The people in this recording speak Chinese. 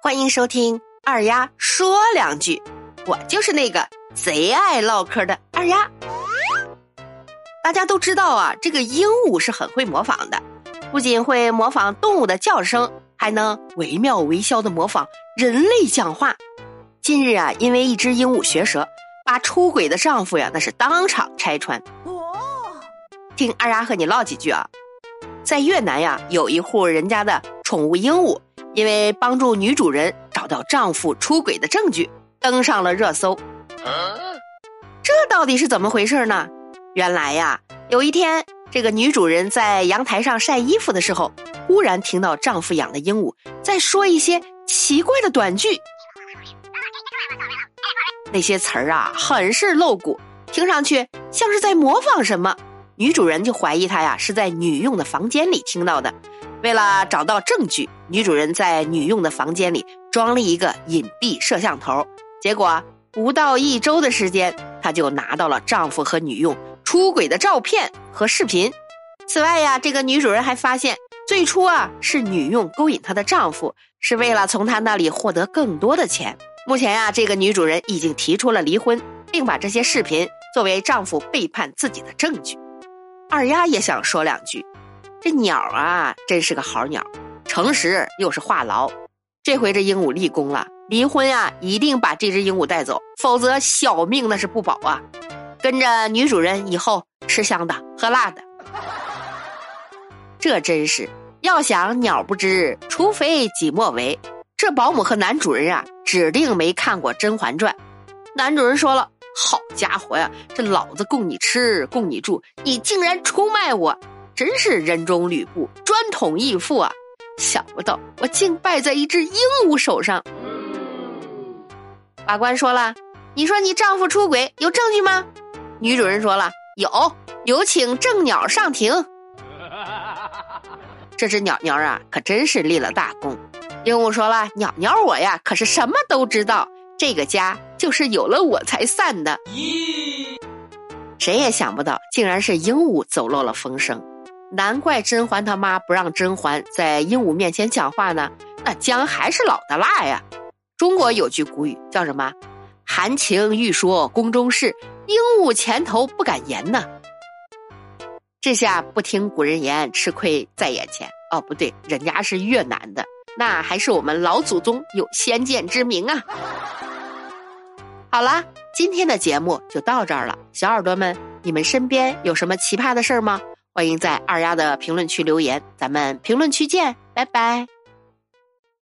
欢迎收听二丫说两句，我就是那个贼爱唠嗑的二丫。大家都知道啊，这个鹦鹉是很会模仿的，不仅会模仿动物的叫声，还能惟妙惟肖的模仿人类讲话。近日啊，因为一只鹦鹉学舌，把出轨的丈夫呀，那是当场拆穿。哦，听二丫和你唠几句啊，在越南呀，有一户人家的宠物鹦鹉。因为帮助女主人找到丈夫出轨的证据，登上了热搜。这到底是怎么回事呢？原来呀，有一天，这个女主人在阳台上晒衣服的时候，忽然听到丈夫养的鹦鹉在说一些奇怪的短句，那些词儿啊，很是露骨，听上去像是在模仿什么。女主人就怀疑他呀是在女佣的房间里听到的。为了找到证据，女主人在女佣的房间里装了一个隐蔽摄像头。结果不到一周的时间，她就拿到了丈夫和女佣出轨的照片和视频。此外呀，这个女主人还发现，最初啊是女佣勾引她的丈夫，是为了从她那里获得更多的钱。目前呀，这个女主人已经提出了离婚，并把这些视频作为丈夫背叛自己的证据。二丫也想说两句。这鸟啊，真是个好鸟，诚实又是话痨。这回这鹦鹉立功了，离婚呀，一定把这只鹦鹉带走，否则小命那是不保啊！跟着女主人以后吃香的喝辣的。这真是要想鸟不知，除非己莫为。这保姆和男主人啊，指定没看过《甄嬛传》。男主人说了：“好家伙呀，这老子供你吃，供你住，你竟然出卖我！”真是人中吕布，专捅义父啊！想不到我竟败在一只鹦鹉手上。法官说了：“你说你丈夫出轨有证据吗？”女主人说了：“有，有请正鸟上庭。”这只鸟鸟啊，可真是立了大功。鹦鹉说了：“鸟鸟我呀，可是什么都知道，这个家就是有了我才散的。”谁也想不到，竟然是鹦鹉走漏了风声。难怪甄嬛他妈不让甄嬛在鹦鹉面前讲话呢，那姜还是老的辣呀。中国有句古语叫什么？“含情欲说宫中事，鹦鹉前头不敢言呢。”这下不听古人言，吃亏在眼前。哦，不对，人家是越南的，那还是我们老祖宗有先见之明啊。好啦，今天的节目就到这儿了，小耳朵们，你们身边有什么奇葩的事儿吗？欢迎在二丫的评论区留言，咱们评论区见，拜拜。